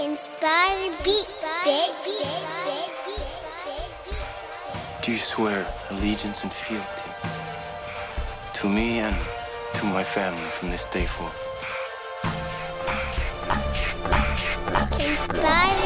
Inspire beat, bitch. Do you swear allegiance and fealty to me and to my family from this day forth? Inspire spy.